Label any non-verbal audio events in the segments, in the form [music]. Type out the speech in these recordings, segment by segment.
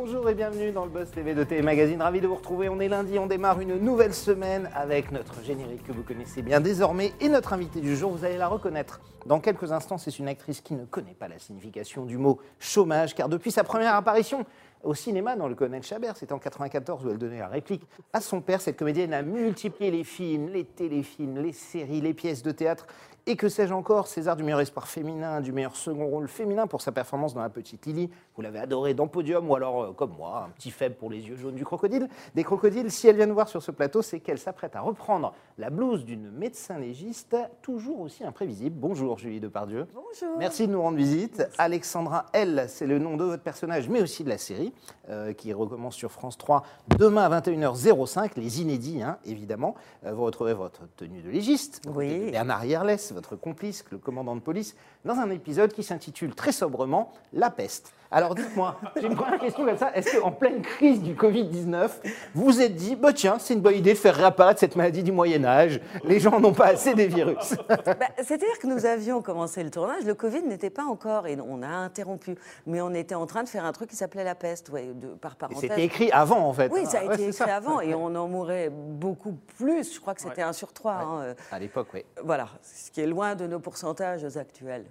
Bonjour et bienvenue dans le Buzz TV de TV Magazine. Ravi de vous retrouver. On est lundi, on démarre une nouvelle semaine avec notre générique que vous connaissez bien désormais et notre invité du jour. Vous allez la reconnaître dans quelques instants. C'est une actrice qui ne connaît pas la signification du mot chômage car depuis sa première apparition au cinéma dans le Colonel Chabert, c'était en 94 où elle donnait la réplique à son père. Cette comédienne a multiplié les films, les téléfilms, les séries, les pièces de théâtre et que sais-je encore, César du meilleur espoir féminin, du meilleur second rôle féminin pour sa performance dans La Petite Lily. Vous l'avez adoré dans Podium, ou alors, euh, comme moi, un petit faible pour les yeux jaunes du crocodile. Des crocodiles, si elle vient de voir sur ce plateau, c'est qu'elle s'apprête à reprendre la blouse d'une médecin légiste, toujours aussi imprévisible. Bonjour Julie Depardieu. Bonjour. Merci de nous rendre visite. Alexandra L, c'est le nom de votre personnage, mais aussi de la série, euh, qui recommence sur France 3 demain à 21h05, les inédits, hein, évidemment. Euh, vous retrouverez votre tenue de légiste, Oui. Bernard Yerles, votre complice, le commandant de police, dans un épisode qui s'intitule très sobrement La peste. Alors dites-moi, j'ai une première question comme ça. Est-ce qu'en pleine crise du Covid-19, vous vous êtes dit, bah tiens, c'est une bonne idée de faire réapparaître cette maladie du Moyen-Âge Les gens n'ont pas assez des virus. [laughs] Bah, C'est-à-dire que nous avions commencé le tournage, le Covid n'était pas encore, et on a interrompu, mais on était en train de faire un truc qui s'appelait La Peste, ouais, de, par parenthèse. C'était écrit avant, en fait. Oui, ça a Ouais, été écrit ça. avant, et on en mourait beaucoup plus, je crois que c'était un sur trois. hein, euh, À l'époque, oui. Voilà, ce qui est loin de nos pourcentages actuels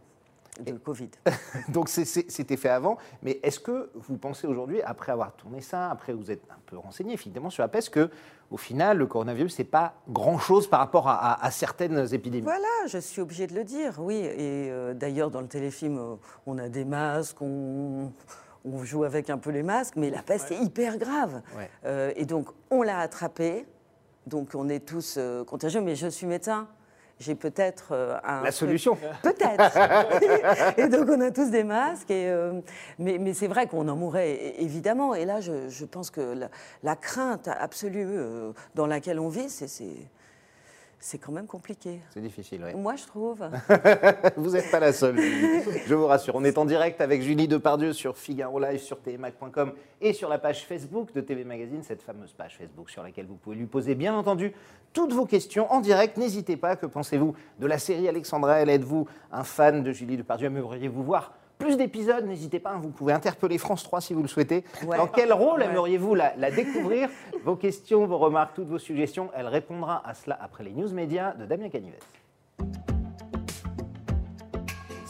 de Covid. [laughs] Donc c'était fait avant, mais est-ce que vous pensez aujourd'hui, après avoir tourné ça, après vous êtes un peu renseigné évidemment sur la peste, que au final le coronavirus c'est pas grand-chose par rapport à, à- à certaines épidémies? Voilà, je suis obligée de le dire, oui. Et euh, d'ailleurs, dans le téléfilm, euh, on a des masques, on, on joue avec un peu les masques, mais la peste est hyper grave. Ouais. Euh, et donc, on l'a attrapé. Donc, on est tous euh, contagieux, mais je suis médecin. J'ai peut-être euh, un. La solution. [laughs] Peut-être. [laughs] et donc, on a tous des masques. Et, euh, mais mais c'est vrai qu'on en mourrait, é- évidemment. Et là, je, je pense que la, la crainte absolue euh, dans laquelle on vit, c'est- c'est quand même compliqué. C'est difficile, oui. Moi, je trouve. [laughs] Vous n'êtes pas la seule, Julie. je vous rassure. On est en direct avec Julie Depardieu sur Figaro Live, sur tmac.com et sur la page Facebook de TV Magazine, cette fameuse page Facebook sur laquelle vous pouvez lui poser, bien entendu, toutes vos questions en direct. N'hésitez pas. Que pensez-vous de la série Alexandra? Elle Êtes-vous un fan de Julie Depardieu? Aimeriez-vous voir plus d'épisodes, n'hésitez pas, hein, vous pouvez interpeller France 3 si vous le souhaitez. Ouais. Dans quel rôle Ouais. aimeriez-vous la, la découvrir Vos questions, vos remarques, toutes vos suggestions, elle répondra à cela après les news médias de Damien Canivet.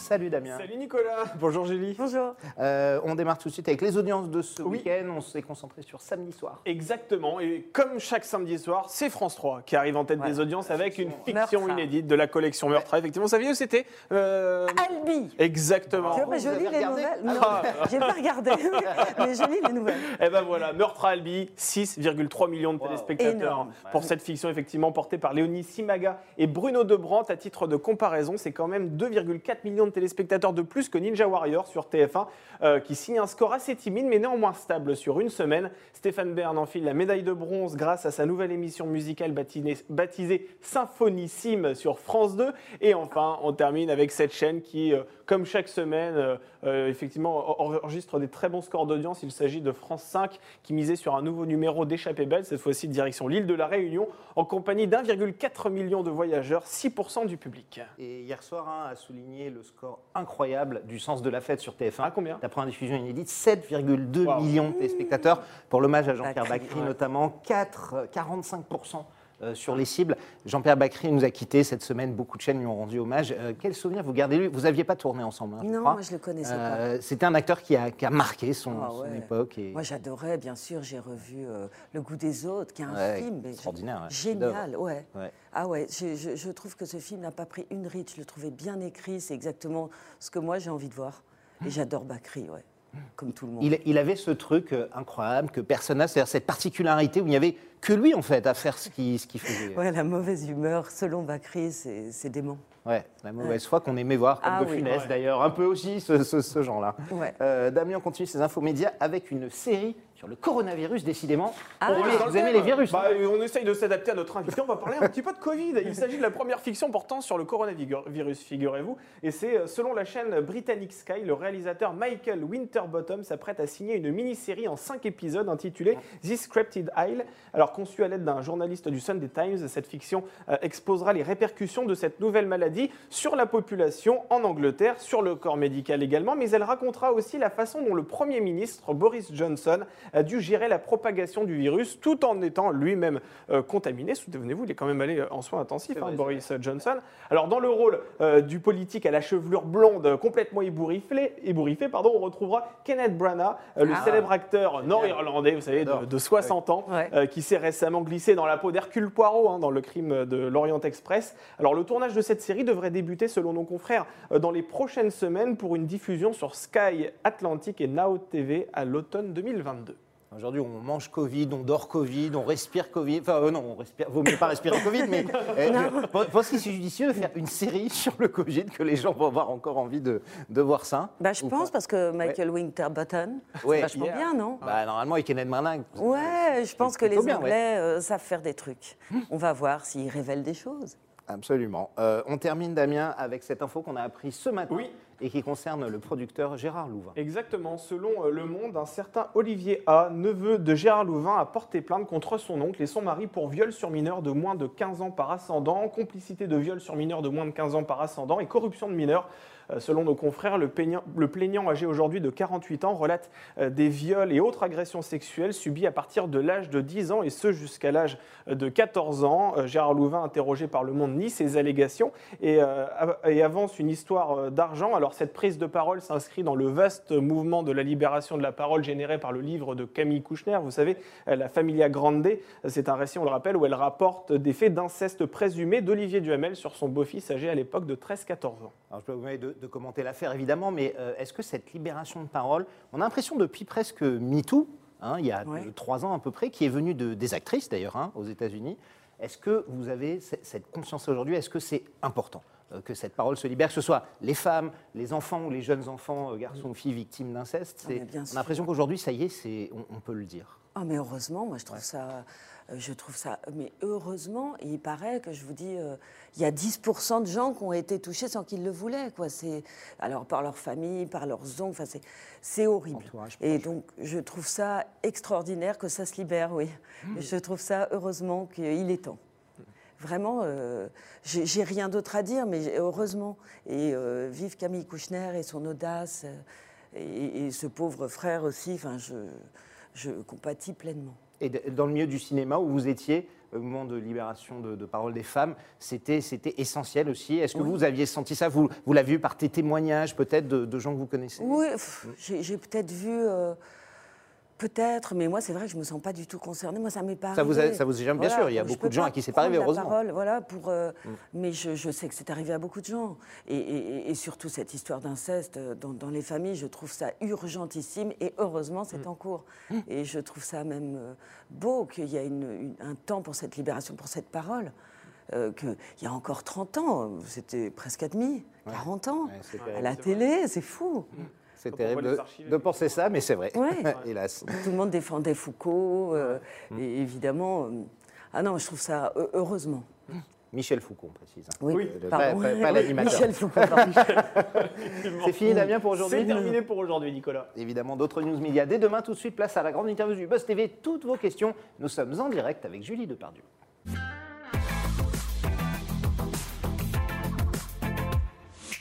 Salut Damien. Salut Nicolas, bonjour Julie. Bonjour. Euh, on démarre tout de suite avec les audiences de ce Oui. week-end. On s'est concentré sur samedi soir. Exactement, et comme chaque samedi soir, c'est France 3 qui arrive en tête des audiences avec une fiction Meurtre. inédite de la collection Meurtre. Effectivement, vous saviez où c'était Euh, Albi. Exactement. Tu vois, bah, je lis les nouvelles. Non, Ah. j'ai pas regardé, mais je lis les nouvelles. [laughs] Et ben voilà, Meurtre à Albi, 6,3 millions de téléspectateurs Énorme. pour cette fiction effectivement portée par Léonie Simaga et Bruno Debrandt. À titre de comparaison, c'est quand même 2,4 millions de téléspectateurs de plus que Ninja Warrior sur TF1, euh, qui signe un score assez timide mais néanmoins stable sur une semaine. Stéphane Bern enfile la médaille de bronze grâce à sa nouvelle émission musicale baptisée, baptisée Symphonissime sur France 2. Et enfin, on termine avec cette chaîne qui, euh, comme chaque semaine, euh, effectivement, enregistre des très bons scores d'audience. Il s'agit de France 5 qui misait sur un nouveau numéro d'Échappée Belle, cette fois-ci direction l'île de la Réunion, en compagnie d'1,4 million de voyageurs, 6% du public. Et hier soir, hein, a souligné le score incroyable du sens de la fête sur TF1. À combien? La première diffusion inédite, 7,2 Wow. millions de téléspectateurs pour l'hommage à Jean-Pierre Bacri, notamment 4, euh, 45% euh, sur les cibles. Jean-Pierre Bacri nous a quittés cette semaine, beaucoup de chaînes lui ont rendu hommage. Euh, quel souvenir vous gardez lui Vous n'aviez pas tourné ensemble, hein, je Non, crois. moi, je le connaissais Euh, C'était un acteur qui a, qui a marqué son, Ah son ouais. époque. Et... Moi, j'adorais, bien sûr, j'ai revu euh, Le goût des autres, qui est un Ouais, film extraordinaire, génial. Ouais. Ouais. Ah ouais, je, je- je trouve que ce film n'a pas pris une ride. Je le trouvais bien écrit. C'est exactement ce que moi j'ai envie de voir. Et j'adore Bakri, ouais, comme tout le monde. Il, il avait ce truc euh, incroyable que personne n'a, c'est-à-dire cette particularité où il n'y avait que lui en fait à faire ce qu'il ce qu'il faisait. Ouais, la mauvaise humeur, selon Bakri, c'est dément. Ouais, la mauvaise foi qu'on aimait voir, comme Ah de oui. Funès Ouais. d'ailleurs, un peu aussi ce, ce- ce genre-là. Ouais. Euh, Damien continue ses infos médias avec une série sur le coronavirus, décidément. Ah. vous On aimez, vous aimez les virus Bah, On essaye de s'adapter à notre invité. On va parler un petit peu de Covid. Il s'agit de la première fiction portant sur le coronavirus, figurez-vous. Et c'est euh, selon la chaîne britannique Sky, le réalisateur Michael Winterbottom s'apprête à signer une mini-série en 5 épisodes intitulée The Scripted Isle. Alors conçue à l'aide d'un journaliste du Sunday Times, cette fiction euh, exposera les répercussions de cette nouvelle maladie sur la population en Angleterre, sur le corps médical également, mais elle racontera aussi la façon dont le Premier ministre Boris Johnson a dû gérer la propagation du virus tout en étant lui-même euh, contaminé. Souvenez-vous, il est quand même allé euh, en soins intensifs, hein, vrai, Boris Johnson. Alors dans le rôle euh, du politique à la chevelure blonde complètement ébouriffé, ébouriffé pardon, on retrouvera Kenneth Branagh, euh, le Ah. célèbre acteur nord-irlandais, vous savez, de, J'adore. de 60 ans, Ouais. qui s'est récemment glissé dans la peau d'Hercule Poirot hein, dans le crime de l'Orient Express. Alors le tournage de cette série devrait débuter, selon nos confrères, dans les prochaines semaines pour une diffusion sur Sky Atlantic et Now TV à l'automne 2022. Aujourd'hui, on mange Covid, on dort Covid, on respire Covid. Enfin, euh, non, on respire. Vaut mieux pas respirer Covid, mais euh, je pense que c'est judicieux de faire une série sur le Covid que les gens vont avoir encore envie de, de voir ça. Bah, je pense pas. parce que Michael Winterbottom, Ouais. c'est vachement Yeah. bien, non? Bah, normalement, avec Kenneth Branagh. Ouais, je pense que les bien, Anglais euh, savent faire des trucs. On va voir s'ils révèlent des choses. Absolument. Euh, on termine, Damien, avec cette info qu'on a appris ce matin Oui. Et qui concerne le producteur Gérard Louvain. Exactement. Selon euh, Le Monde, un certain Olivier A, neveu de Gérard Louvain, a porté plainte contre son oncle et son mari pour viol sur mineur de moins de 15 ans par ascendant, complicité de viol sur mineur de moins de 15 ans par ascendant et corruption de mineurs. Euh, Selon nos confrères, le plaignant, âgé aujourd'hui de 48 ans relate euh, des viols et autres agressions sexuelles subies à partir de l'âge de 10 ans et ce jusqu'à l'âge de 14 ans. Euh, Gérard Louvain, interrogé par Le Monde, nie ces allégations et, av- et avance une histoire d'argent. Alors cette prise de parole s'inscrit dans le vaste mouvement de la libération de la parole généré par le livre de Camille Kouchner, vous savez, La Familia Grande. C'est un récit, on le rappelle, où elle rapporte des faits d'inceste présumés d'Olivier Duhamel sur son beau-fils âgé à l'époque de 13-14 ans. Alors, je peux vous demander de, de commenter l'affaire, évidemment, mais euh, est-ce que cette libération de parole, on a l'impression depuis presque MeToo, hein, il y a Ouais. trois ans à peu près, qui est venue de, des actrices d'ailleurs, hein, aux États-Unis, est-ce que vous avez ce- cette conscience aujourd'hui Est-ce que c'est important euh, que cette parole se libère, que ce soit les femmes, les enfants ou les jeunes enfants, euh, garçons ou filles victimes d'inceste Ah, On a l'impression qu'aujourd'hui, ça y est, on peut le dire. Ah mais heureusement, moi je trouve ça, euh, je trouve ça, mais heureusement, il paraît que je vous dis, euh, il y a 10% de gens qui ont été touchés sans qu'ils le voulaient, quoi. C'est alors par leur famille, par leurs oncles, enfin c'est, horrible. Entourage Et donc je trouve ça extraordinaire que ça se libère, oui. Mmh. Je trouve ça heureusement qu'il est temps. Vraiment, euh, j'ai rien d'autre à dire, mais heureusement. Et euh, vive Camille Kouchner et son audace, et, et ce pauvre frère aussi, enfin, je, je compatis pleinement. Et dans le milieu du cinéma où vous étiez, au moment de libération de, de parole des femmes, c'était, essentiel aussi. Est-ce que vous aviez senti ça? Vous, vous l'aviez vu par tes témoignages peut-être de, de gens que vous connaissez? Oui, j'ai peut-être vu, euh, peut-être, mais moi c'est vrai que je me sens pas du tout concernée. Moi ça m'est pas Ça vous a- arrivé. ça vous est jamais- bien sûr, il y a beaucoup de gens à qui c'est pas arrivé, heureusement. Mm. parole, voilà, pour, euh, mais je, je sais que c'est arrivé à beaucoup de gens. Et, et- et surtout cette histoire d'inceste euh, dans, dans les familles, je trouve ça urgentissime et heureusement c'est Mm. en cours. Et je trouve ça même euh, beau qu'il y ait une- une- un temps pour cette libération, pour cette parole. Euh, qu'il y a encore 30 ans, c'était presque admis, 40 ans, Ouais, à la télé, c'est fou. C'est terrible de, penser ça, mais c'est vrai, Ouais. [laughs] hélas. Tout le monde défendait Foucault, euh, Mm. et évidemment. euh, ah non, je trouve ça heu- heureusement. Michel Foucault, on précise. Oui, Oui, le- pardon. pas- pas- pas l'animateur. Michel Foucault. pardon. [laughs] C'est fini, Damien, pour aujourd'hui C'est terminé pour aujourd'hui, Nicolas. Évidemment, d'autres news médias. Dès demain, tout de suite, place à la grande interview du Buzz TV. Toutes vos questions. Nous sommes en direct avec Julie Depardieu.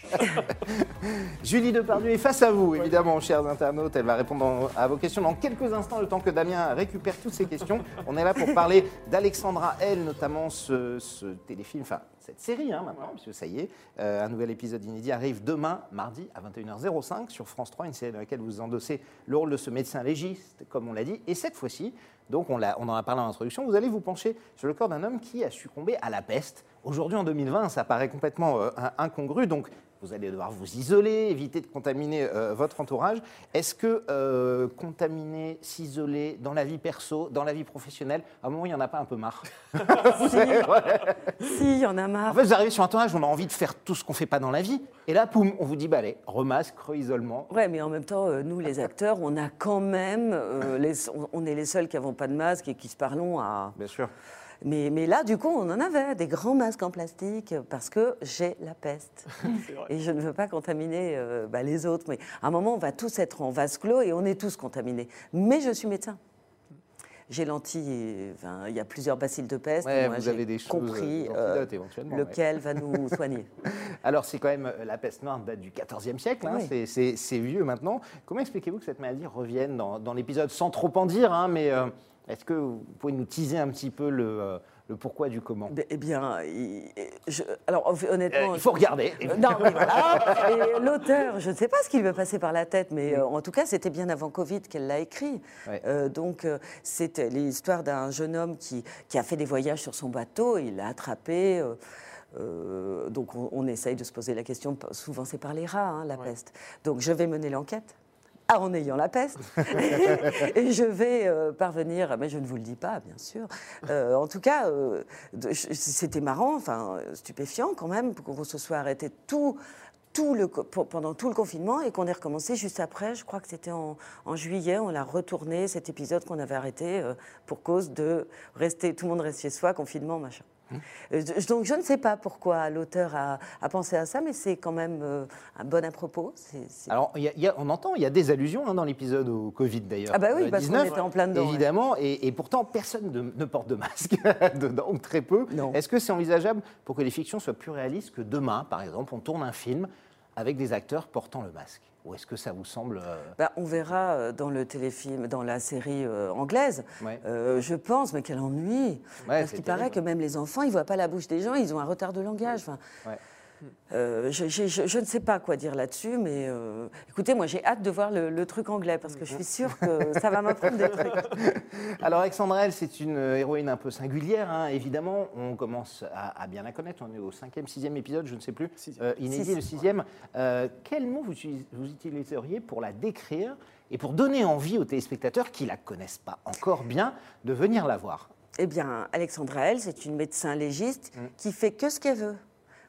[laughs] Julie Depardieu est face à vous, évidemment, chers internautes. Elle va répondre à vos questions dans quelques instants, le temps que Damien récupère toutes ses questions. On est là pour parler d'Alexandra L, notamment ce, téléfilm, enfin cette série hein, maintenant, puisque ça y est, euh, un nouvel épisode inédit arrive demain, mardi, à 21h05 sur France 3, une série dans laquelle vous endossez le rôle de ce médecin légiste, comme on l'a dit. Et cette fois-ci, donc on, en a parlé en introduction, vous allez vous pencher sur le corps d'un homme qui a succombé à la peste Aujourd'hui, en 2020, ça paraît complètement euh, in- incongru. Donc, vous allez devoir vous isoler, éviter de contaminer euh, votre entourage. Est-ce que euh, contaminer, s'isoler dans la vie perso, dans la vie professionnelle, à un moment, il n'y en a pas un peu marre [laughs] Si, il y en a marre. En fait, vous arrivez sur un tournage, on a envie de faire tout ce qu'on ne fait pas dans la vie. Et là, poum, on vous dit, bah allez, remasque, re-isolement. Ouais, mais en même temps, euh, nous, les acteurs, on a quand même, les- on- on est les seuls qui n'avons pas de masque et qui se parlons à. Bien sûr. Mais, mais là, du coup, on en avait des grands masques en plastique parce que j'ai la peste [laughs] et je ne veux pas contaminer euh, bah, les autres. Mais à un moment, on va tous être en vase clos et on est tous contaminés. Mais je suis médecin. J'ai enfin, il y a plusieurs bacilles de peste. Ouais, Moi, vous avez des choses, compris euh, antidotes éventuellement, ouais. lequel va nous [laughs] soigner. Alors, c'est quand même euh, la peste noire date du XIVe siècle, hein, Oui. c'est- vieux maintenant. Comment expliquez-vous que cette maladie revienne dans, dans l'épisode sans trop en dire hein, Mais euh, est-ce que vous pouvez nous teaser un petit peu le, euh, le pourquoi du comment? Ben, Eh bien, je- alors honnêtement, Euh, Il faut regarder. Euh, Non, mais voilà. L'auteur, je ne sais pas ce qui lui est passé par la tête, mais euh, en tout cas, c'était bien avant Covid qu'elle l'a écrit. Euh, donc, c'était l'histoire d'un jeune homme qui, qui a fait des voyages sur son bateau, il l'a attrapé. donc, on, on essaye de se poser la question. Souvent, c'est par les rats, hein, la peste. Donc, je vais mener l'enquête. Ah, en ayant la peste. [laughs] et je vais euh, parvenir, mais je ne vous le dis pas, bien sûr. Euh, en tout cas, euh, c'était marrant, enfin stupéfiant quand même, qu'on se soit arrêté tout. Tout le, pendant tout le confinement et qu'on ait recommencé juste après, je crois que c'était en, en juillet, on l'a retourné, cet épisode qu'on avait arrêté pour cause de rester, tout le monde reste chez soi, confinement, machin. Euh, Donc je ne sais pas pourquoi l'auteur a, a pensé à ça, mais c'est quand même euh, un bon à propos. Alors, il y a- il y a- on entend, il y a des allusions hein, dans l'épisode au Covid d'ailleurs. Ah bah oui, euh, parce qu'on 19, était en plein dedans, ouais. Évidemment, et, et pourtant personne ne, ne porte de masque [laughs] dedans, ou très peu. Est-ce que c'est envisageable pour que les fictions soient plus réalistes que demain, par exemple, on tourne un film avec des acteurs portant le masque Ou est-ce que ça vous semble... euh, Bah, on verra euh, dans le téléfilm, dans la série euh, anglaise. Ouais. Euh, je pense, mais quel ennui. Parce qu'il paraît que même les enfants, ils voient pas la bouche des gens, ils ont un retard de langage. Enfin, Ouais. Euh, je, je- je- je ne sais pas quoi dire là-dessus, mais euh, écoutez, moi j'ai hâte de voir le, le truc anglais parce que je suis sûre que [laughs] ça va m'apprendre des trucs. Alors Alexandra, elle, c'est une euh, héroïne un peu singulière, hein, évidemment. On commence à, à bien la connaître. On est au cinquième, sixième épisode, je ne sais plus. Sixième. Euh, inédit, Six. le sixième. Euh, quel mot vous, utilis- vous utiliseriez pour la décrire et pour donner envie aux téléspectateurs qui la connaissent pas encore bien de venir la voir? Eh bien, Alexandra Elle, c'est une médecin légiste Mm. qui fait que ce qu'elle veut.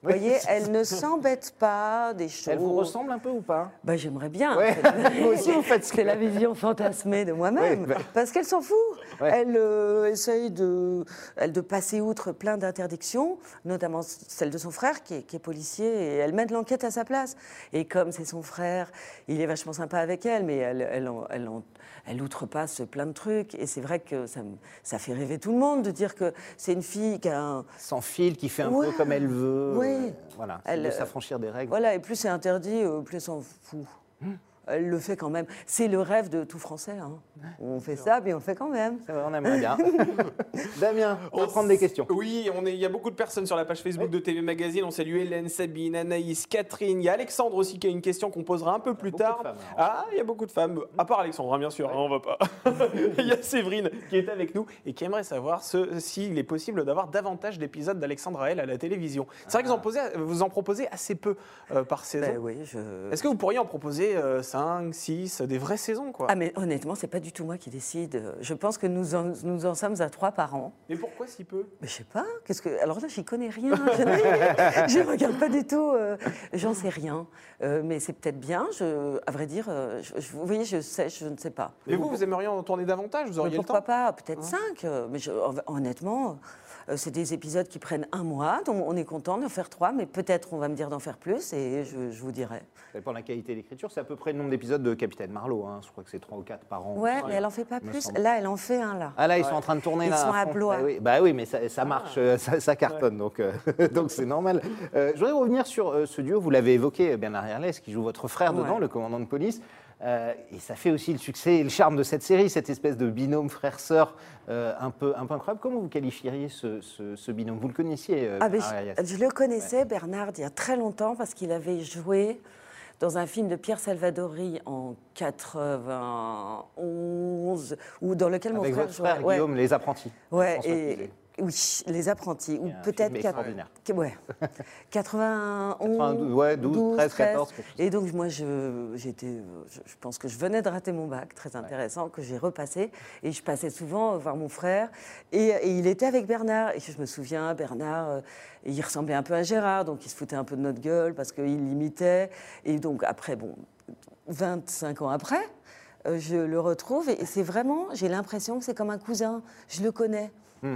Vous voyez, elle ne s'embête pas des choses. Elle vous ressemble un peu ou pas? Bah, J'aimerais bien. Ouais, [laughs] vous aussi, vous faites ce C'est la vision fantasmée de moi-même. Ouais, bah. Parce qu'elle s'en fout. Ouais. Elle euh, essaye de, elle, de passer outre plein d'interdictions, notamment celle de son frère qui est, qui est policier, et elle mène l'enquête à sa place. Et comme c'est son frère, il est vachement sympa avec elle, mais elle, elle, en- elle, en- elle outrepasse plein de trucs. Et c'est vrai que ça, ça fait rêver tout le monde de dire que c'est une fille qui a un, Sans fil, qui fait un peu comme elle veut. Oui. euh, voilà, Elle, de euh, s'affranchir des règles. Voilà, et plus c'est interdit, euh, plus elle s'en fout. Elle le fait quand même. C'est le rêve de tout Français. hein. On fait ça, mais on le fait quand même. C'est vrai, on aimerait bien. [laughs] Damien, on va prendre des questions. Oui, on est, il y a beaucoup de personnes sur la page Facebook de TV Magazine. On salue Hélène, Sabine, Anaïs, Catherine. Il y a Alexandre aussi qui a une question qu'on posera un peu plus tard. femmes, ah, il y a beaucoup de femmes. À part Alexandre, hein, bien sûr, hein, on va pas. [laughs] il y a Séverine qui est avec nous et qui aimerait savoir s'il est possible d'avoir davantage d'épisodes d'Alexandre à elle à la télévision. C'est vrai que vous en, posez- vous en proposez assez peu euh, par saison. Ben oui, je... Est-ce que vous pourriez en proposer 5, 6, des vraies saisons quoi Ah mais honnêtement, c'est pas du tout moi qui décide. Je pense que nous en, nous en sommes à trois par an. Mais pourquoi si peu? Mais je sais pas. Qu'est-ce que Alors là, j'y connais rien. [laughs] Je ne regarde pas du tout. euh, J'en sais rien. Euh, mais c'est peut-être bien. Je, à vrai dire, euh, je- je- vous voyez, je sais, je ne sais pas. Mais vous, vous aimeriez en tourner davantage? Vous Mais auriez le pourquoi temps? pas? Peut-être cinq. euh, Mais je- honnêtement, euh, c'est des épisodes qui prennent un mois. Donc on est content d'en faire trois, mais peut-être on va me dire d'en faire plus et je, je vous dirai. Ça dépend de la qualité d'écriture. C'est à peu près le nombre d'épisodes de Capitaine Marlowe. hein. Je crois que c'est 3 ou 4 par an. Ouais, mais elle en fait pas plus. semble. Là, elle en fait un là. Ah là, ils sont en train de tourner Ils là. sont à. Blois. Bah oui, bah oui, mais ça, ça marche, euh, ça, ça cartonne, donc euh, [laughs] donc c'est normal. Euh, je voudrais revenir sur euh, ce duo. Vous l'avez évoqué, Bernard Herlès, qui joue votre frère dedans, Ouais. le commandant de police. Euh, et ça fait aussi le succès et le charme de cette série, cette espèce de binôme frère-sœur euh, un, peu, un peu incroyable. Comment vous qualifieriez ce, ce- ce binôme? Vous le connaissiez, euh, Ah, je, le connaissais, Bernard, il y a très longtemps, parce qu'il avait joué dans un film de Pierre Salvadori en 91, ou dans lequel mon frère votre frère, jouait. Ouais. Guillaume, Les Apprentis. Ouais, et. Oui, Les Apprentis, ou peut-être extraordinaire. ouais. [laughs] 91, 92, ouais, 12, 13, 14, quelque chose. Et donc moi, je, j'étais, je, je pense que je venais de rater mon bac, très intéressant, que j'ai repassé. Et je passais souvent voir mon frère. Et, et il était avec Bernard. Et je me souviens, Bernard, euh, il ressemblait un peu à Gérard, donc il se foutait un peu de notre gueule parce qu'il l'imitait. Et donc après, bon, 25 ans après, euh, je le retrouve et c'est vraiment, j'ai l'impression que c'est comme un cousin. Je le connais.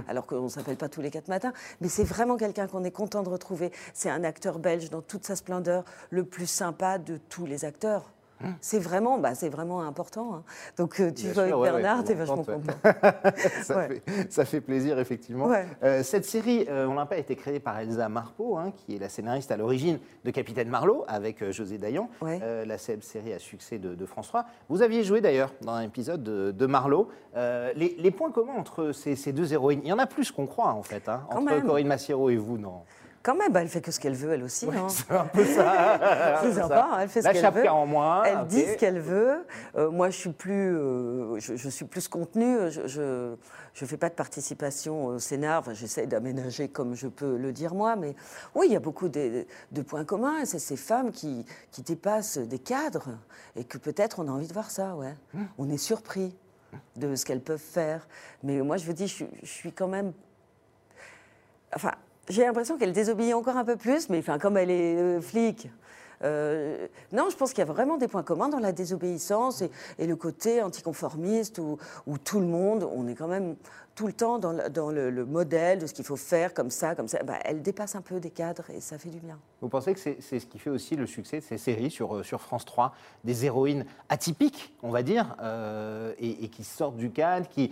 Alors qu'on ne s'appelle pas tous les quatre matins, mais c'est vraiment quelqu'un qu'on est content de retrouver. C'est un acteur belge dans toute sa splendeur, le plus sympa de tous les acteurs. C'est vraiment, bah, c'est vraiment important. hein. Donc euh, tu Bien sûr, avec Bernard, ouais, t'es vachement content. [laughs] ça, Ouais. fait, ça fait plaisir, effectivement. Ouais. Euh, cette série euh, Olympia a été créée par Elsa Marpeau, hein, qui est la scénariste à l'origine de Capitaine Marlowe, avec euh, José Dayan, la célèbre série à succès de, de France 3. Vous aviez joué d'ailleurs dans un épisode de, de Marlowe. Les, les points communs entre ces, ces deux héroïnes, il y en a plus qu'on croit, en fait, hein, entre même. Corinne Massiero et vous, non Quand même, bah, elle fait que ce qu'elle veut, elle aussi. hein. C'est un peu ça. [laughs] C'est sympa, hein, elle fait ce qu'elle veut. en moins. Elle dit ce qu'elle veut. Euh, moi, je suis plus, euh, je, je suis plus contenue. Je, je, je fais pas de participation au scénar. Enfin, j'essaie d'aménager comme je peux le dire moi. Mais oui, il y a beaucoup de, de points communs. C'est ces femmes qui, qui dépassent des cadres et que peut-être on a envie de voir ça. Ouais. Mmh. On est surpris de ce qu'elles peuvent faire. Mais moi, je vous dis, je, je suis quand même Enfin, j'ai l'impression qu'elle désobéit encore un peu plus, mais enfin, comme elle est euh, flic. euh, non, je pense qu'il y a vraiment des points communs dans la désobéissance et, le côté anticonformiste où, où tout le monde, on est quand même tout le temps dans, le, modèle de ce qu'il faut faire comme ça, comme ça. Bah, elle dépasse un peu des cadres et ça fait du bien. Vous pensez que c'est ce qui fait aussi le succès de ces séries sur, euh, France 3, des héroïnes atypiques, on va dire, et, et qui sortent du cadre, qui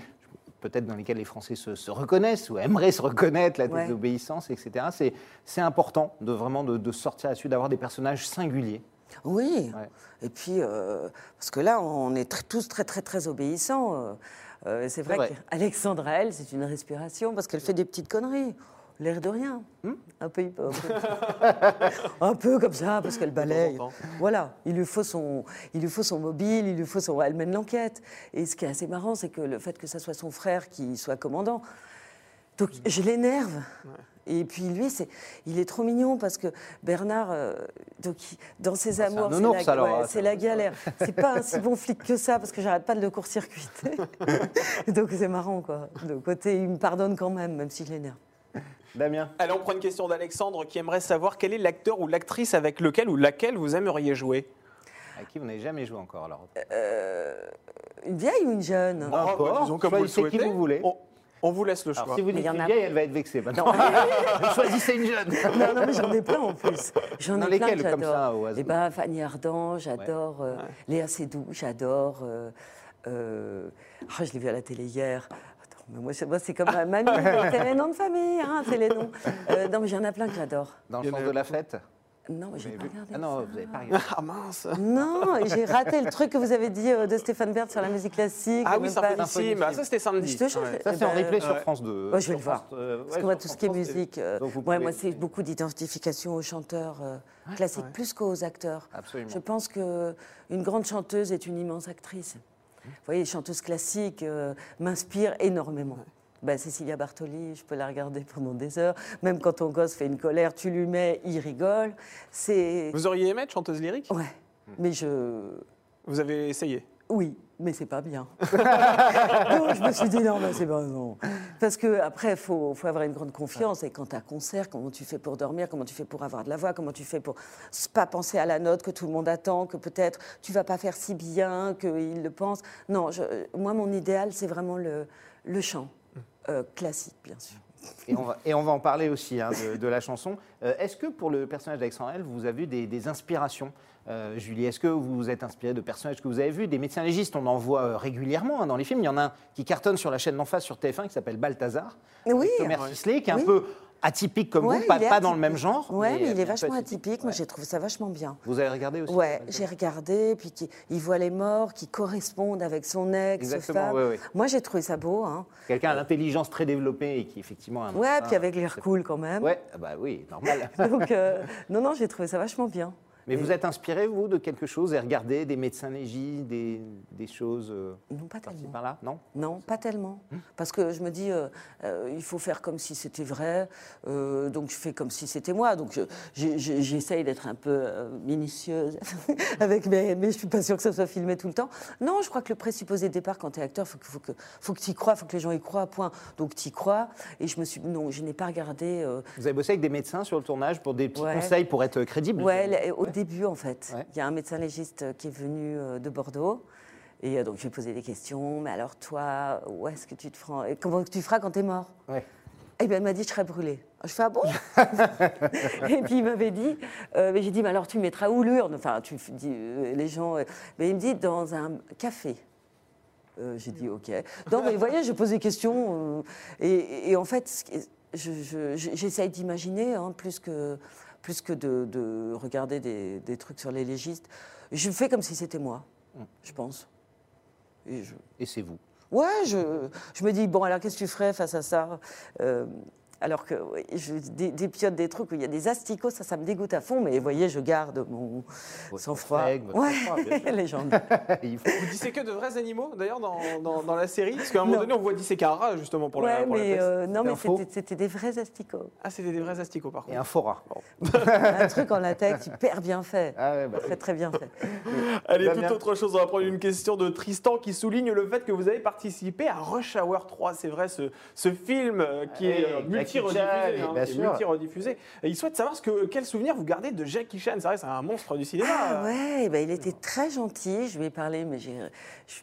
peut-être dans lesquelles les Français se, se reconnaissent ou aimeraient se reconnaître, la Ouais. désobéissance, etc. C'est- important de vraiment de, de sortir là-dessus, d'avoir des personnages singuliers. Oui. Ouais. Et puis, euh, parce que là, on est tous très, très, très obéissants. euh, euh, c'est vrai, vrai. qu'Alexandra, elle, c'est une respiration parce qu'elle fait des petites conneries. L'air de rien. Hmm un, peu, un, [laughs] peu, un peu comme ça, parce qu'elle balaye. Voilà, il lui, faut son, il lui faut son mobile, il lui faut son. Elle mène l'enquête. Et ce qui est assez marrant, c'est que le fait que ça soit son frère qui soit commandant, donc je l'énerve. Et puis lui, c'est, il est trop mignon parce que Bernard, euh, donc, dans ses Ah, amours, c'est la, ouais, c'est galère. C'est pas un si bon flic que ça parce que j'arrête pas de le court-circuiter. [laughs] donc c'est marrant quoi. De côté, il me pardonne quand même, même si je l'énerve. [laughs] Damien Allez, on prend une question d'Alexandre qui aimerait savoir quel est l'acteur ou l'actrice avec lequel ou laquelle vous aimeriez jouer. à qui vous n'avez jamais joué encore alors? Euh, une vieille ou une jeune? Non. bah, Encore disons comme vous le qui vous voulez. On, on vous laisse le choix. Alors si vous dites il y en une a- vieille, elle va être vexée maintenant. [laughs] Choisissez une jeune. [laughs] Non, non, mais j'en ai plein en plus. J'en Dans ai plein lesquelles, que comme ça, au hasard Eh ben, Fanny Ardant, j'adore. euh, Léa Seydoux, j'adore. euh, euh, ah, je l'ai vu à la télé hier. Mais moi, c'est, moi, c'est comme ma mamie. c'est les noms de famille, hein, c'est les noms. Euh, non, mais il y en a plein que j'adore. Dans le sens de la fête Non, j'ai pas regardé. Ah non, ça. vous n'avez pas regardé. [laughs] Ah mince Non, j'ai raté le truc que vous avez dit euh, de Stéphane Bern sur la musique classique. Ah oui, ça pas- Ah, ça c'était samedi. Je te jure, Ouais. Ça, c'est en Eh ben, replay sur. France 2. Ouais, je vais le voir. France, euh, Parce ouais, moi, sur tout ce qui est musique, euh, ouais, moi, c'est beaucoup d'identification aux chanteurs euh, classiques, plus qu'aux acteurs. Absolument. Je pense qu'une grande chanteuse est une immense actrice. Vous voyez, les chanteuses classiques euh, m'inspirent énormément. Ben, Cécilia Bartoli, je peux la regarder pendant des heures. Même quand ton gosse fait une colère, tu lui mets, il rigole. C'est. Vous auriez aimé être chanteuse lyrique? Ouais. Mais je. Vous avez essayé? Oui, mais c'est pas bien. [laughs] Donc je me suis dit non, mais c'est pas non. Parce que après, faut, avoir une grande confiance. Et quand tu as concert, comment tu fais pour dormir, comment tu fais pour avoir de la voix, comment tu fais pour pas penser à la note que tout le monde attend, que peut-être tu vas pas faire si bien qu'il le pense. Non, moi mon idéal c'est vraiment le, le chant euh, classique, bien sûr. Et on, va, et on va en parler aussi hein, de, de la chanson. Euh, Est-ce que pour le personnage d'Alexandre L, vous avez des, des inspirations Euh, Julie, est-ce que vous vous êtes inspiré de personnages que vous avez vus? Des médecins légistes, on en voit euh, régulièrement hein, dans les films. Il y en a un qui cartonne sur la chaîne d'en face sur TF1 qui s'appelle Balthazar. Oui, Thomas Sisley, qui est un Oui. peu atypique comme Ouais, vous, pas, il dans le même genre. Ouais, mais, il est vachement atypique. Moi, Ouais. j'ai trouvé ça vachement bien. Vous avez regardé aussi Ouais, Balthazar j'ai regardé, puis qui- il voit les morts qui correspondent avec son ex, Exactement, femme. ouais, ouais. Moi, j'ai trouvé ça beau. Hein. Quelqu'un à l'intelligence très développée et qui effectivement a un Ouais, puis avec l'air cool quand même. Ouais, ah bah oui, normal. [laughs] Donc, euh, [laughs] non, non, j'ai trouvé ça vachement bien. Mais vous êtes inspiré, vous, de quelque chose et regardez des médecins légistes, des, des choses euh, Non, pas tellement. par-là Non? Non, pas tellement. Hum. Parce que je me dis, euh, euh, il faut faire comme si c'était vrai. euh, donc je fais comme si c'était moi. Donc j'essaye d'être un peu minutieuse [laughs] avec mes, mais je suis pas sûre que ça soit filmé tout le temps. Non, je crois que le présupposé de départ quand tu es acteur, faut que, faut que, faut que tu y crois, faut que les gens y croient. Point. Donc tu y crois. Et je me suis, non, je n'ai pas regardé. Vous avez bossé avec des médecins sur le tournage pour des petits Ouais. conseils pour être crédible Ouais, au début en fait. Ouais. Il y a un médecin légiste qui est venu euh, de Bordeaux. Et euh, donc je lui ai posé des questions. Mais alors toi, où est-ce que tu te feras et Comment tu feras quand tu es mort? Ouais. Eh bien, il m'a dit, je serai brûlée. Je fais, ah bon? [laughs] Et puis, il m'avait dit, euh, mais j'ai dit, mais alors tu mettras où l'urne Enfin, tu dis, euh, les gens. euh, mais il me dit, dans un café. Euh, j'ai dit, OK. Non, mais vous voyez, je pose des questions. euh, et, et en fait, je- je- j'essaye d'imaginer, hein, plus que, plus que de, de regarder des, des trucs sur les légistes. Je fais comme si c'était moi, je pense. Et je, Et c'est vous. Ouais, je, je me dis, bon, alors qu'est-ce que tu ferais face à ça? Euh, Alors que oui, je dé- dépiote des trucs où il y a des asticots, ça, ça me dégoûte à fond, mais vous voyez, je garde mon sang-froid. Ouais, bien légende. [laughs] [laughs] Vous disséquez de vrais animaux, d'ailleurs, dans, dans, dans la série? Parce qu'à un moment donné, on voit disséquer un rat, justement, pour la, ouais, pour la mais peste. euh, non, mais faux c'était- des vrais asticots. Ah, c'était des vrais asticots, par Et contre. un fora. [laughs] un truc en latex hyper bien fait. Ah ouais, bah, Très, très bien fait. Allez, toute autre chose, on va prendre une question de Tristan qui souligne le fait que vous avez participé à Rush Hour 3. C'est vrai, ce, ce film euh, qui Oui, est euh, multi-rediffusé. Hein, bien sûr. il souhaite savoir ce que, quel souvenir vous gardez de Jackie Chan. C'est vrai, c'est un monstre du cinéma. Ah ouais, ben, il était très gentil. Je lui ai parlé, mais je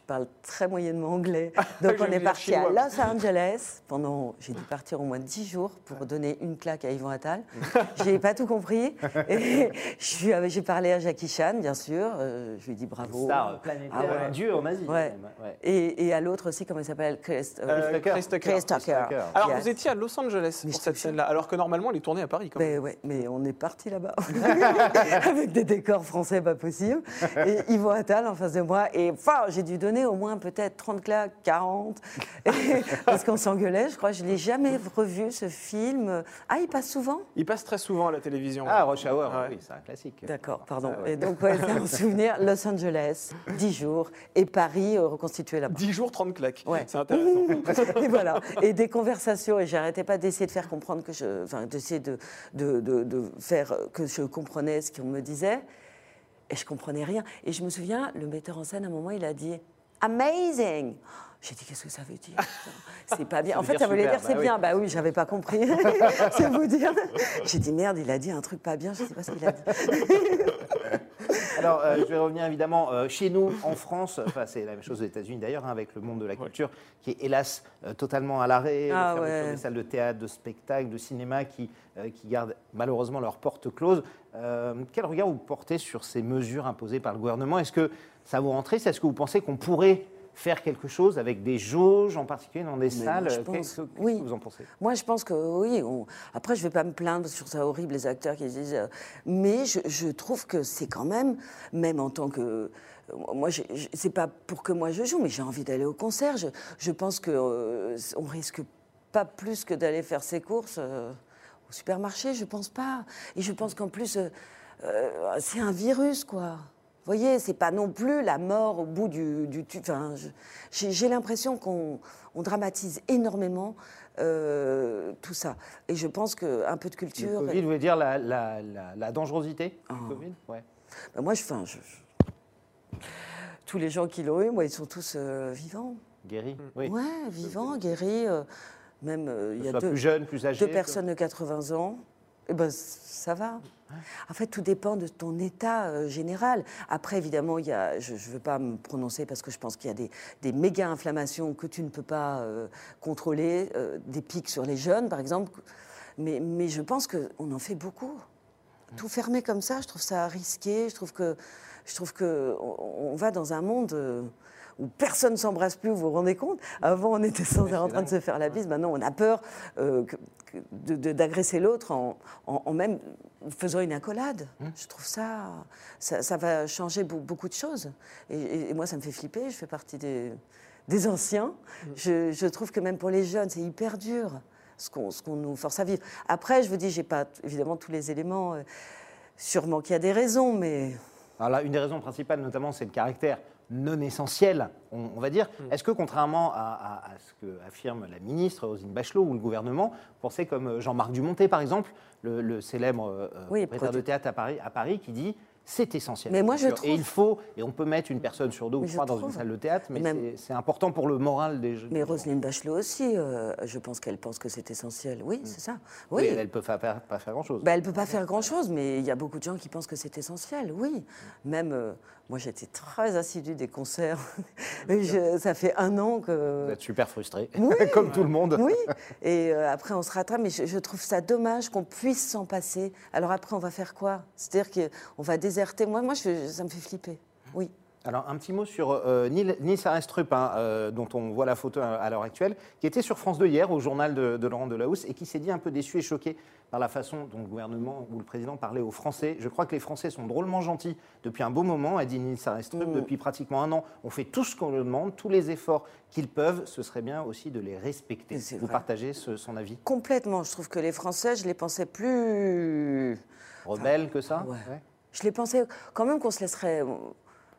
parle très moyennement anglais. Donc Je on est parti à. Los Angeles pendant, j'ai dû partir au moins 10 jours pour donner une claque à Yvan Attal. [laughs] J'ai pas tout compris. J'ai parlé à Jackie Chan, bien sûr. Euh, je lui ai dit bravo. Star planétaire, Ah ouais. dieu en Asie. Ouais. Et, et à l'autre aussi, comment il s'appelle? Chris, euh, Euh, Tucker. Chris Tucker. Chris Tucker. Tucker. Alors, Yes. vous étiez à Los Angeles Mais pour je cette te scène-là, alors que normalement, elle est tournée à Paris. Quand même. Mais ouais, mais on est parti là-bas [laughs] [laughs] avec des décors français pas possible. Et Yvan Attal en face de moi. Et enfin, j'ai dû donner au moins peut-être 30 claques, 40, Et- [laughs] parce qu'on s'engueulait. Je crois, je l'ai jamais revu ce film. Ah, il passe souvent? Il passe très souvent à la télévision. Ah, Rush Hour, Ouais. oui, c'est un classique. D'accord, pardon. Ah ouais. Et donc, ouais, c'est un souvenir. Los Angeles, 10 jours, et Paris euh, reconstitué là-bas. 10 jours, 30 claques. Ouais. C'est intéressant. et voilà. Et des conversations. Et j'arrêtais pas d'essayer de faire comprendre que je. Enfin, d'essayer de, de, de, de faire que je comprenais ce qu'on me disait. Et je comprenais rien. Et je me souviens, le metteur en scène, à un moment, il a dit Amazing j'ai dit, qu'est-ce que ça veut dire? C'est pas bien. En fait, ça voulait dire c'est bah oui. bien. Bah oui, j'avais pas compris. [laughs] [laughs] c'est vous dire. J'ai dit, merde, il a dit un truc pas bien, je sais pas ce qu'il a dit. Alors, euh, je vais revenir évidemment euh, chez nous, en France. Enfin, c'est la même chose aux États-Unis d'ailleurs, hein, avec le monde de la culture qui est hélas euh, totalement à l'arrêt. Ah ouais. des salles de théâtre, de spectacle, de cinéma qui, euh, qui gardent malheureusement leurs portes closes. Euh, quel regard vous portez sur ces mesures imposées par le gouvernement? Est-ce que ça vous rentre Est-ce que vous pensez qu'on pourrait faire quelque chose avec des jauges, en particulier dans des salles Qu'est-ce pense- que- qu'est-ce oui. que vous en pensez? Moi, je pense que oui. on- Après, je vais pas me plaindre sur ça horrible, les acteurs qui disent. euh, Mais je, je trouve que c'est quand même, même en tant que. euh, Moi, c'est pas pour que moi je joue, mais j'ai envie d'aller au concert. Je, je pense que euh, on risque pas plus que d'aller faire ses courses euh, au supermarché. Je pense pas. Et je pense qu'en plus, euh, c'est un virus, quoi. Vous voyez, c'est pas non plus la mort au bout du, du tu- Enfin, j'ai l'impression qu'on on dramatise énormément euh, tout ça. Et je pense qu'un peu de Le culture. Covid, vous voulez dire la, la- la- la dangerosité Ah. du Covid? Ouais. Ben, moi, je, enfin, je- je- tous les gens qui l'ont eu, moi, ils sont tous euh, vivants. Guéri Oui. Ouais, vivants, guéris. euh, même euh, il y a Soit deux, plus jeune, plus âgé. deux personnes de 80 ans. Eh ben, ça va. En fait, tout dépend de ton état euh, général. Après, évidemment, il y a, je ne veux pas me prononcer parce que je pense qu'il y a des, des méga inflammations que tu ne peux pas euh, contrôler, euh, des pics sur les jeunes, par exemple. Mais, je pense qu'on en fait beaucoup. Tout fermé comme ça, je trouve ça risqué. Je trouve que, je trouve que va dans un monde où personne ne s'embrasse plus. Vous vous rendez compte? Avant, on était sans en train de se faire la bise. Maintenant, on a peur euh, d'agresser l'autre en, en- en même faisant une accolade. Je trouve ça, ça, ça va changer beau- beaucoup de choses. Et, et- et moi, ça me fait flipper. Je fais partie des, des anciens. Je, je trouve que même pour les jeunes, c'est hyper dur ce qu'on ce qu'on nous force à vivre. Après, je vous dis, j'ai pas évidemment tous les éléments. euh, Sûrement qu'il y a des raisons, mais Alors là, une des raisons principales, notamment, c'est le caractère non essentiel, on, on va dire. Est-ce que, contrairement à, à- à ce que affirme la ministre Roselyne Bachelot ou le gouvernement, vous pensez comme euh, Jean-Marc Dumontet, par exemple, le, le célèbre euh, Oui, propriétaire de théâtre à Paris, à Paris, qui dit c'est essentiel. Mais moi, je trouve- Et il faut, et on peut mettre une personne sur deux ou Mais trois dans une salle de théâtre, mais Même- c'est- important pour le moral des jeunes. Mais Roselyne Bachelot aussi, euh, je pense qu'elle pense que c'est essentiel. Oui, c'est ça. Oui. Oui, elle ne peut pas faire, pas faire grand-chose. Bah, elle ne peut pas faire grand-chose, mais il y a beaucoup de gens qui pensent que c'est essentiel, oui. Même, euh, moi j'étais très assidue des concerts. [laughs] Je- ça fait un an Vous que... êtes super frustré, Oui. [laughs] comme tout le monde. Oui, et euh, après on se rattrape, mais je, je trouve ça dommage qu'on puisse s'en passer. Alors après on va faire quoi? C'est-à-dire qu'on va déserter. Moi, moi je- ça me fait flipper. Oui. Alors, un petit mot sur euh, Nils, Arestrup, hein, euh, dont on voit la photo à, à l'heure actuelle, qui était sur France 2 hier au journal de, de Laurent Delahousse et qui s'est dit un peu déçu et choqué par la façon dont le gouvernement ou le président parlait aux Français. Je crois que les Français sont drôlement gentils depuis un beau moment, a dit Nils Arestrup. Mm. Depuis pratiquement un an, on fait tout ce qu'on leur demande, tous les efforts qu'ils peuvent. Ce serait bien aussi de les respecter. Vous vrai. partagez ce- son avis? Complètement. Je trouve que les Français, je les pensais plus... rebelle que ça? Ouais. Ouais. Je les pensais quand même qu'on se laisserait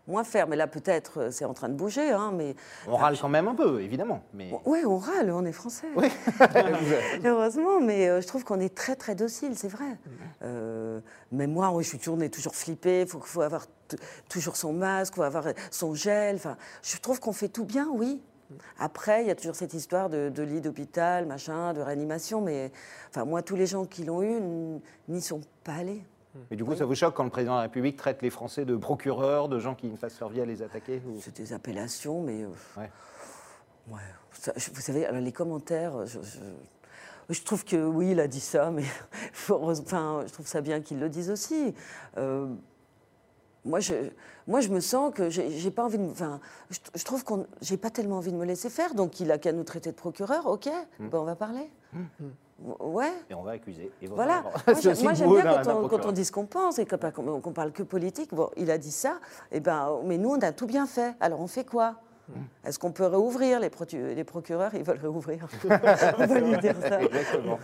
moins faire. Mais là peut-être euh, c'est en train de bouger. Hein, mais... On râle quand même un peu, évidemment. Mais... Oui, on râle, on est français. Oui. [laughs] Heureusement, mais euh, je trouve qu'on est très très docile, c'est vrai. Euh, mais moi, je suis toujours, on est toujours flippé. Il faut, faut avoir toujours son masque, faut avoir son gel. Enfin, je trouve qu'on fait tout bien, oui. Après, il y a toujours cette histoire de, de lit d'hôpital, machin, de réanimation. Mais enfin, moi, tous les gens qui l'ont eu n'y sont pas allés. Mais du coup, ça vous choque quand le président de la République traite les Français de procureurs, de gens qui ne fassent leur vie à les attaquer ou- C'est des appellations, mais. euh, Ouais. ouais. Ça, je- vous savez, alors les commentaires, je, je- je trouve que oui, il a dit ça, mais [laughs] enfin, je trouve ça bien qu'il le dise aussi. Euh, moi, je, moi, je me sens que j'ai pas envie de. Enfin, je, je trouve qu'on, j'ai pas tellement envie de me laisser faire, donc il a qu'à nous traiter de procureur, ok, ben, on va parler. Ouais. Et on va accuser. Et Voilà. [laughs] Moi, j'aime bien quand on, quand on dit ce qu'on pense et qu'on qu'on parle que politique. Bon, il a dit ça, et ben, mais nous, on a tout bien fait. Alors, on fait quoi? Est-ce qu'on peut réouvrir les, procureurs? Ils veulent réouvrir. [laughs] on va lui dire ça. Exactement.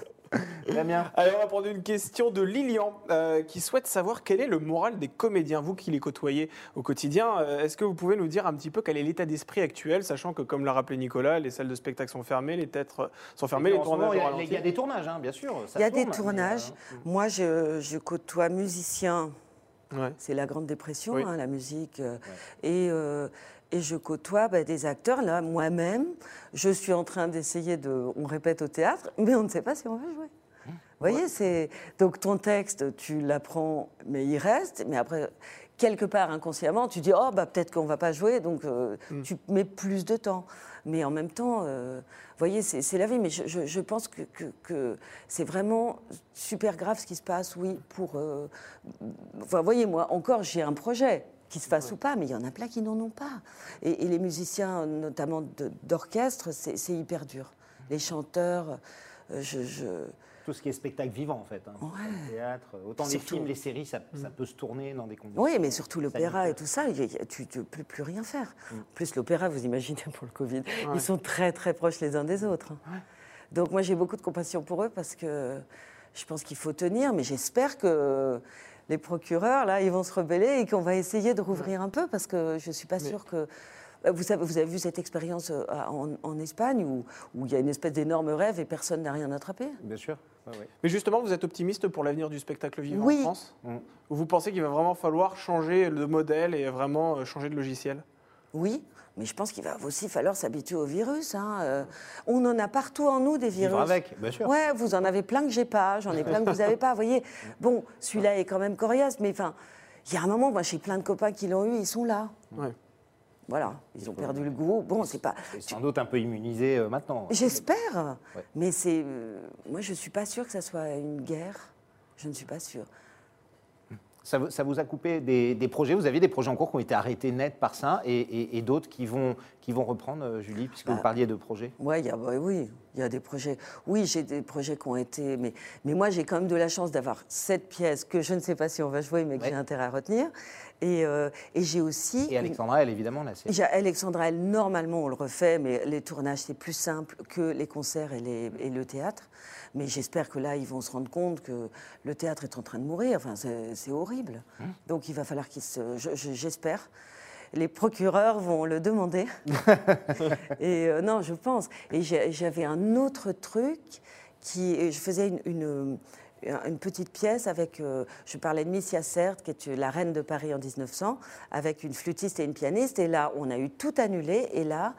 Damien Allez, on va prendre une question de Lilian euh, qui souhaite savoir quel est le moral des comédiens, vous qui les côtoyez au quotidien. euh, Est-ce que vous pouvez nous dire un petit peu quel est l'état d'esprit actuel, sachant que, comme l'a rappelé Nicolas, les salles de spectacle sont fermées, les têtres sont fermées, les tournages il y ont a- ralenti. Il y a des tournages, hein, bien sûr. Il y a tourne, des tournages. euh, Moi, je, je côtoie musiciens. Ouais. C'est la Grande Dépression, Oui. hein, la musique. euh, Et, euh, et je côtoie bah, des acteurs. Là, moi-même, je suis en train d'essayer de. On répète au théâtre, mais on ne sait pas si on va jouer. Vous voyez, c'est. Donc ton texte, tu l'apprends, mais il reste. Mais après, quelque part inconsciemment, tu dis Oh, bah, peut-être qu'on ne va pas jouer. Donc euh, tu mets plus de temps. Mais en même temps, euh, vous voyez, c'est la vie. Mais je, je- je pense que, que- que c'est vraiment super grave ce qui se passe, oui, pour. euh, Enfin, voyez, moi, encore, j'ai un projet, qu'il se fasse ou pas, mais il y en a plein qui n'en ont pas. Et, et les musiciens, notamment d'orchestre, c'est hyper dur. Les chanteurs, euh, je. je- Tout ce qui est spectacle vivant, en fait. hein. Ouais. Le théâtre. Autant les films, les séries, ça, ça peut se tourner dans des conditions. Oui, mais surtout l'opéra et sanitaires. tout ça, tu ne peux plus rien faire. En plus, l'opéra, vous imaginez pour le Covid, ils sont très très proches les uns des autres. hein. Donc moi, j'ai beaucoup de compassion pour eux parce que je pense qu'il faut tenir, mais j'espère que les procureurs, là, ils vont se rebeller et qu'on va essayer de rouvrir un peu parce que je ne suis pas sûre que... Euh, Vous, avez vu cette expérience euh, en, en Espagne où, où il y a une espèce d'énorme rêve et personne n'a rien attrapé? Bien sûr. Mais justement, vous êtes optimiste pour l'avenir du spectacle vivant Oui. en France Mm. Ou vous pensez qu'il va vraiment falloir changer de modèle et vraiment euh, changer de logiciel? Oui, mais je pense qu'il va aussi falloir s'habituer au virus. hein. Euh, on en a partout en nous des virus. Vivre avec, bien sûr. Ouais, vous en avez plein que j'ai pas, j'en ai plein que vous n'avez pas. Vous voyez, [laughs] bon, celui-là est quand même coriace, mais enfin, il y a un moment, moi j'ai plein de copains qui l'ont eu, ils sont là. Ouais. Voilà, ils ont perdu le goût. Bon, c'est pas. Sans doute un peu immunisé euh, maintenant. J'espère, Ouais. mais c'est. euh, moi, je suis pas sûre que ça soit une guerre. Je ne suis pas sûre. Ça, vous- ça vous a coupé des, des projets? Vous aviez des projets en cours qui ont été arrêtés net par ça et, et- et d'autres qui vont, qui vont reprendre, euh, Julie, puisque Bah, vous parliez de projets? Ouais, y a, ouais, oui, il y a des projets. Oui, j'ai des projets qui ont été. Mais, mais moi, j'ai quand même de la chance d'avoir cette pièce que je ne sais pas si on va jouer, mais que Ouais. j'ai intérêt à retenir. Et, euh, et j'ai aussi. Et Alexandra, elle, évidemment, là, c'est. Alexandra, elle, normalement, on le refait, mais les tournages, c'est plus simple que les concerts et, les- et le théâtre. Mais j'espère que là, ils vont se rendre compte que le théâtre est en train de mourir. Enfin, c'est horrible. Donc, il va falloir qu'ils se. je- je- J'espère. Les procureurs vont le demander. [laughs] et euh, non, je pense. Et j'avais un autre truc qui. Je faisais une. une une petite pièce avec, euh, je parlais de Missia Sert, qui est la reine de Paris en 1900, avec une flûtiste et une pianiste. Et là, on a eu tout annulé. Et là,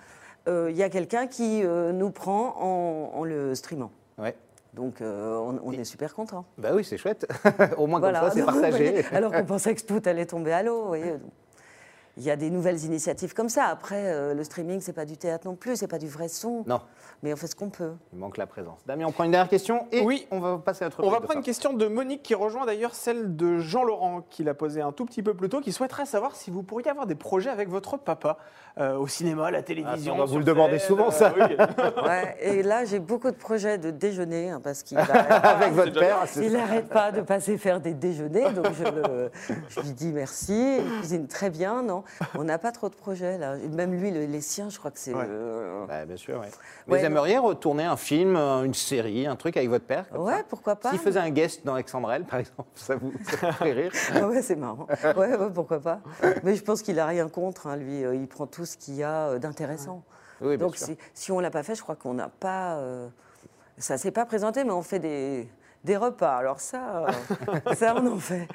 euh, il y a quelqu'un qui euh, nous prend en, en le streamant. Ouais. Donc, euh, on, on est super contents. Bah oui, c'est chouette. [laughs] Au moins, comme ça, c'est [laughs] partagé. Alors qu'on pensait que tout allait tomber à l'eau. Il y a des nouvelles initiatives comme ça. Après, euh, le streaming, c'est pas du théâtre non plus, c'est pas du vrai son. Non, Mais on fait ce qu'on peut. il manque la présence. Damien, on prend une dernière question et Oui. on va passer à notre On va prendre une question de Monique qui rejoint d'ailleurs celle de Jean-Laurent qui l'a posée un tout petit peu plus tôt, qui souhaiterait savoir si vous pourriez avoir des projets avec votre papa euh, au cinéma, à la télévision. Ah, ça, on va vous le demander scène, souvent, ça. oui. [laughs] Ouais, et là, j'ai beaucoup de projets de déjeuner, hein, parce qu'il va- [laughs] Avec votre père, c'est il n'arrête pas de passer faire des déjeuners, donc je, le- je lui dis merci. Il cuisine très bien, non? On n'a pas trop de projets, là. Même lui, le- les siens, je crois que c'est... Ouais. Bah, bien sûr. Ouais, Vous aimeriez retourner un film, euh, une série, un truc avec votre père Ouais, ça pourquoi pas S'il faisait un guest dans Alexandrelle, par exemple, ça vous, ça vous ferait rire [laughs] Ah ouais, c'est marrant. Ouais, ouais, pourquoi pas. Mais je pense qu'il n'a rien contre, hein, lui. euh, Il prend tout ce qu'il y a euh, d'intéressant. Oui, bien Donc sûr. si, si on ne l'a pas fait, je crois qu'on n'a pas... euh, ça ne s'est pas présenté, mais on fait des, des repas. Alors ça, [laughs] ça, on en fait.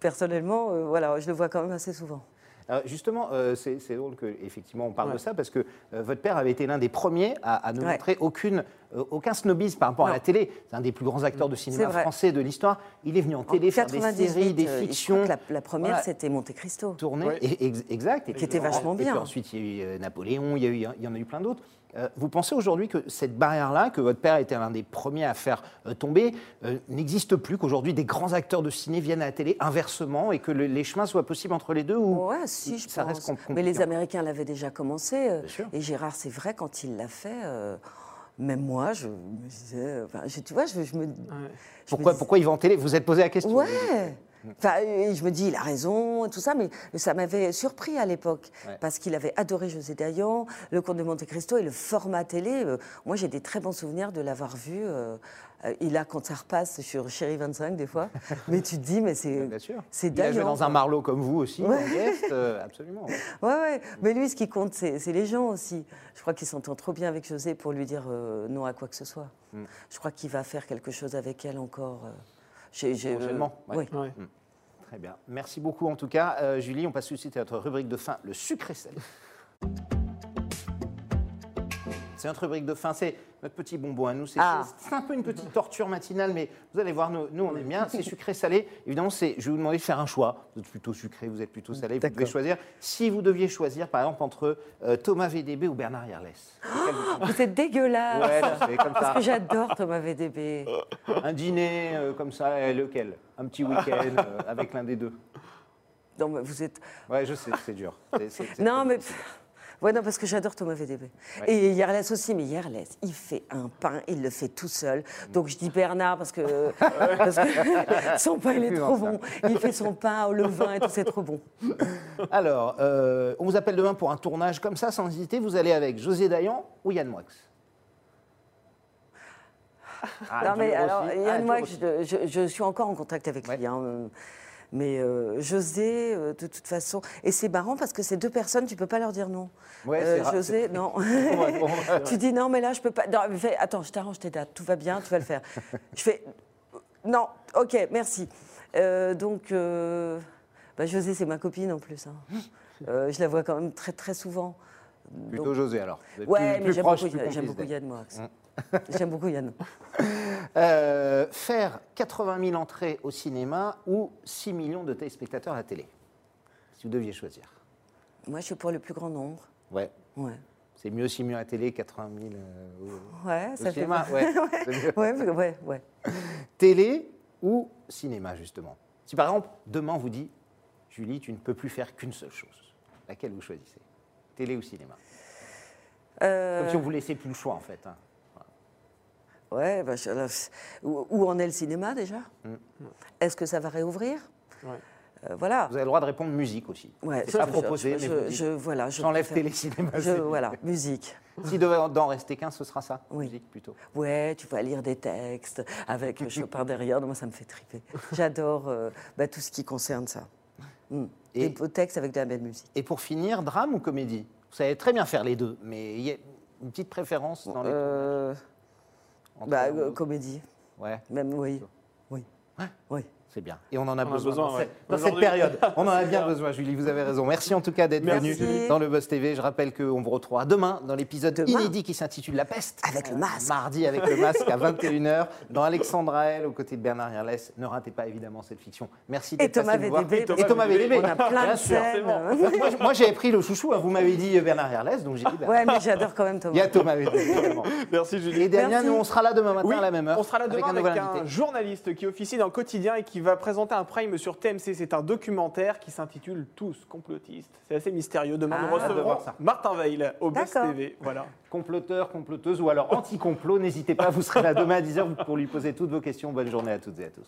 Personnellement, euh, voilà, je le vois quand même assez souvent. Alors, justement, euh, c'est drôle qu'effectivement on parle Ouais. de ça parce que euh, votre père avait été l'un des premiers à, à ne Ouais. montrer aucune, euh, aucun snobisme par rapport à la télé. C'est un des plus grands acteurs de cinéma français de l'histoire. Il est venu en En télé faire des 98, séries, des je crois fictions. que la, la première, Voilà. c'était Monte Cristo. tournées. Ouais. Et, ex- exact. Et Qui était vachement et puis bien. ensuite, il y a eu Napoléon, il y, a eu, il y en a eu plein d'autres. Euh, vous pensez aujourd'hui que cette barrière-là, que votre père était l'un des premiers à faire euh, tomber, euh, n'existe plus, qu'aujourd'hui des grands acteurs de ciné viennent à la télé inversement et que le- les chemins soient possibles entre les deux ou Ouais, si, je ça pense. reste Mais les. Américains l'avaient déjà commencé. euh, Bien sûr. Et Gérard, c'est vrai, quand il l'a fait, euh, même moi, je me disais. enfin, je- tu vois, je, je me. je me pourquoi, pourquoi il va en télé? Vous êtes posé la question Ouais. Enfin, je me dis, il a raison, et tout ça, mais ça m'avait surpris à l'époque, Ouais. parce qu'il avait adoré José Dayan, Le Comte de Monte Cristo et le format télé. euh, moi, j'ai des très bons souvenirs de l'avoir vu. euh, euh, il a, quand ça repasse sur Chéri 25, des fois, [laughs] mais tu te dis, mais c'est Bien sûr. c'est Il a joué dans un. Marlowe comme vous aussi, Ouais. en guest, euh, absolument. [laughs] Ouais, ouais. Mais lui, ce qui compte, c'est c'est les gens aussi. Je crois qu'il s'entend trop bien avec José pour lui dire euh, non à quoi que ce soit. Mm. Je crois qu'il va faire quelque chose avec elle encore. euh, j'ai- j'ai, euh, Prochainement, ouais. oui. Ouais. Très bien. Merci beaucoup en tout cas. Euh, Julie, on passe tout de suite à notre rubrique de fin, le sucré salé. C'est notre rubrique de fin, c'est notre petit bonbon à nous. C'est Ah. un peu une petite torture matinale, mais vous allez voir, nous, nous, on aime bien. C'est sucré salé. Évidemment, je vais vous demander de faire un choix. Vous êtes plutôt sucré, vous êtes plutôt salé. Vous devez choisir. Si vous deviez choisir, par exemple, entre euh, Thomas VDB ou Bernard Yerles. lequel vous êtes dégueulasse. Ouais, Parce ça. que j'adore Thomas VDB. Un dîner euh, comme ça, lequel? Un petit week-end euh, avec l'un des deux. Non, mais vous êtes. Ouais, je sais, c'est dur. Non, mais. difficile. Ouais, non, parce que j'adore Thomas VDB. Ouais. Et Yerles aussi, mais Yerles, il fait un pain, il le fait tout seul. Donc je dis Bernard parce que, [laughs] parce que [laughs] son pain, il est trop bon. Il fait son pain au levain et tout, c'est trop bon. [laughs] Alors, euh, on vous appelle demain pour un tournage comme ça, sans hésiter. Vous allez avec José Dayan ou Yann Moix? Ah, non, mais dur alors. Yann Ah, Moix, je, je- je suis encore en contact avec lui. Ouais. hein, euh, Mais euh, José, euh, de toute façon. Et c'est marrant parce que ces deux personnes, tu peux pas leur dire non. Ouais, Euh, José, non. [laughs] Tu dis non, mais là, je peux pas. Non, mais fais- attends, je t'arrange tes dates, tout va bien, tu vas le faire. je fais non, ok, merci. Donc, bah, José, c'est ma copine en plus. hein. Je la vois quand même très, très souvent. Plutôt Donc- José alors. Ouais, plus, mais j'aime beaucoup, beaucoup. Yann Moix. [laughs] j'aime beaucoup Yann. Euh, faire 80 000 entrées au cinéma ou 6 millions de téléspectateurs à la télé Si vous deviez choisir. Moi, je suis pour le plus grand nombre. Ouais. Ouais. C'est mieux 6 millions à la télé, 80 000 euh, au, Ouais, au ça fait cinéma. pas- Ouais. [laughs] Ouais, ouais, ouais, ouais. Télé ou cinéma, justement Si par exemple, demain on vous dit, Julie, tu ne peux plus faire qu'une seule chose, laquelle vous choisissez? Télé ou cinéma? Euh, Comme si on vous laissait plus le choix, en fait. hein. Ouais, bah, je- là, c'est- où, où en est le cinéma déjà? Mm. Est-ce que ça va réouvrir? Ouais. Euh, Voilà. Vous avez le droit de répondre musique aussi. Ouais, c'est je- proposé, je, mais je, je- voilà, je J'enlève préfère- télécinéma. Voilà, musique. S'il devait en rester qu'un, ce sera ça Oui. Musique plutôt. Ouais, tu vas lire des textes avec [laughs] Chopin derrière. Moi, ça me fait triper. J'adore euh, bah, tout ce qui concerne ça. Mm. Et- Des textes avec de la belle musique. Et pour finir, drame ou comédie? Vous savez très bien faire les deux, mais il y a une petite préférence dans les Euh, bah, euh, comédie. Ouais, Même, oui. Oui. Ouais. Oui. C'est bien. Et on en a On a besoin, besoin, dans, ouais. cette, dans cette Aujourd'hui. période. On en a bien bien. [laughs] besoin, Julie, vous avez raison. Merci en tout cas d'être venu dans le Buzz TV. Je rappelle qu'on vous retrouvera demain dans l'épisode inédit qui s'intitule La peste. Avec le masque. Mardi avec le masque à 21h dans Alexandra L aux côtés de Bernard Hirlès. Ne ratez pas évidemment cette fiction. Merci Et d'être Thomas passé nous voir. VDB. Et Thomas VDB. On a plein Bien de scènes. [laughs] moi, j'ai pris le chouchou, hein. vous m'avez dit euh, Bernard Hirlès, donc j'ai dit Bernard. Ouais, mais j'adore quand même Thomas. Il y a Thomas VDB. [laughs] Merci Julie. Et Damien, nous on sera là demain matin à la même heure. on sera là avec demain un avec, un journaliste qui officie dans le quotidien et qui va présenter un prime sur TMC. C'est un documentaire qui s'intitule Tous complotistes. C'est assez mystérieux. Demain, nous Ah. Recevrons voir ça. Martin Veil au. TV. Voilà. Comploteur, comploteuse ou alors anti-complot, n'hésitez pas, vous serez là demain à 10h pour lui poser toutes vos questions. Bonne journée à toutes et à tous.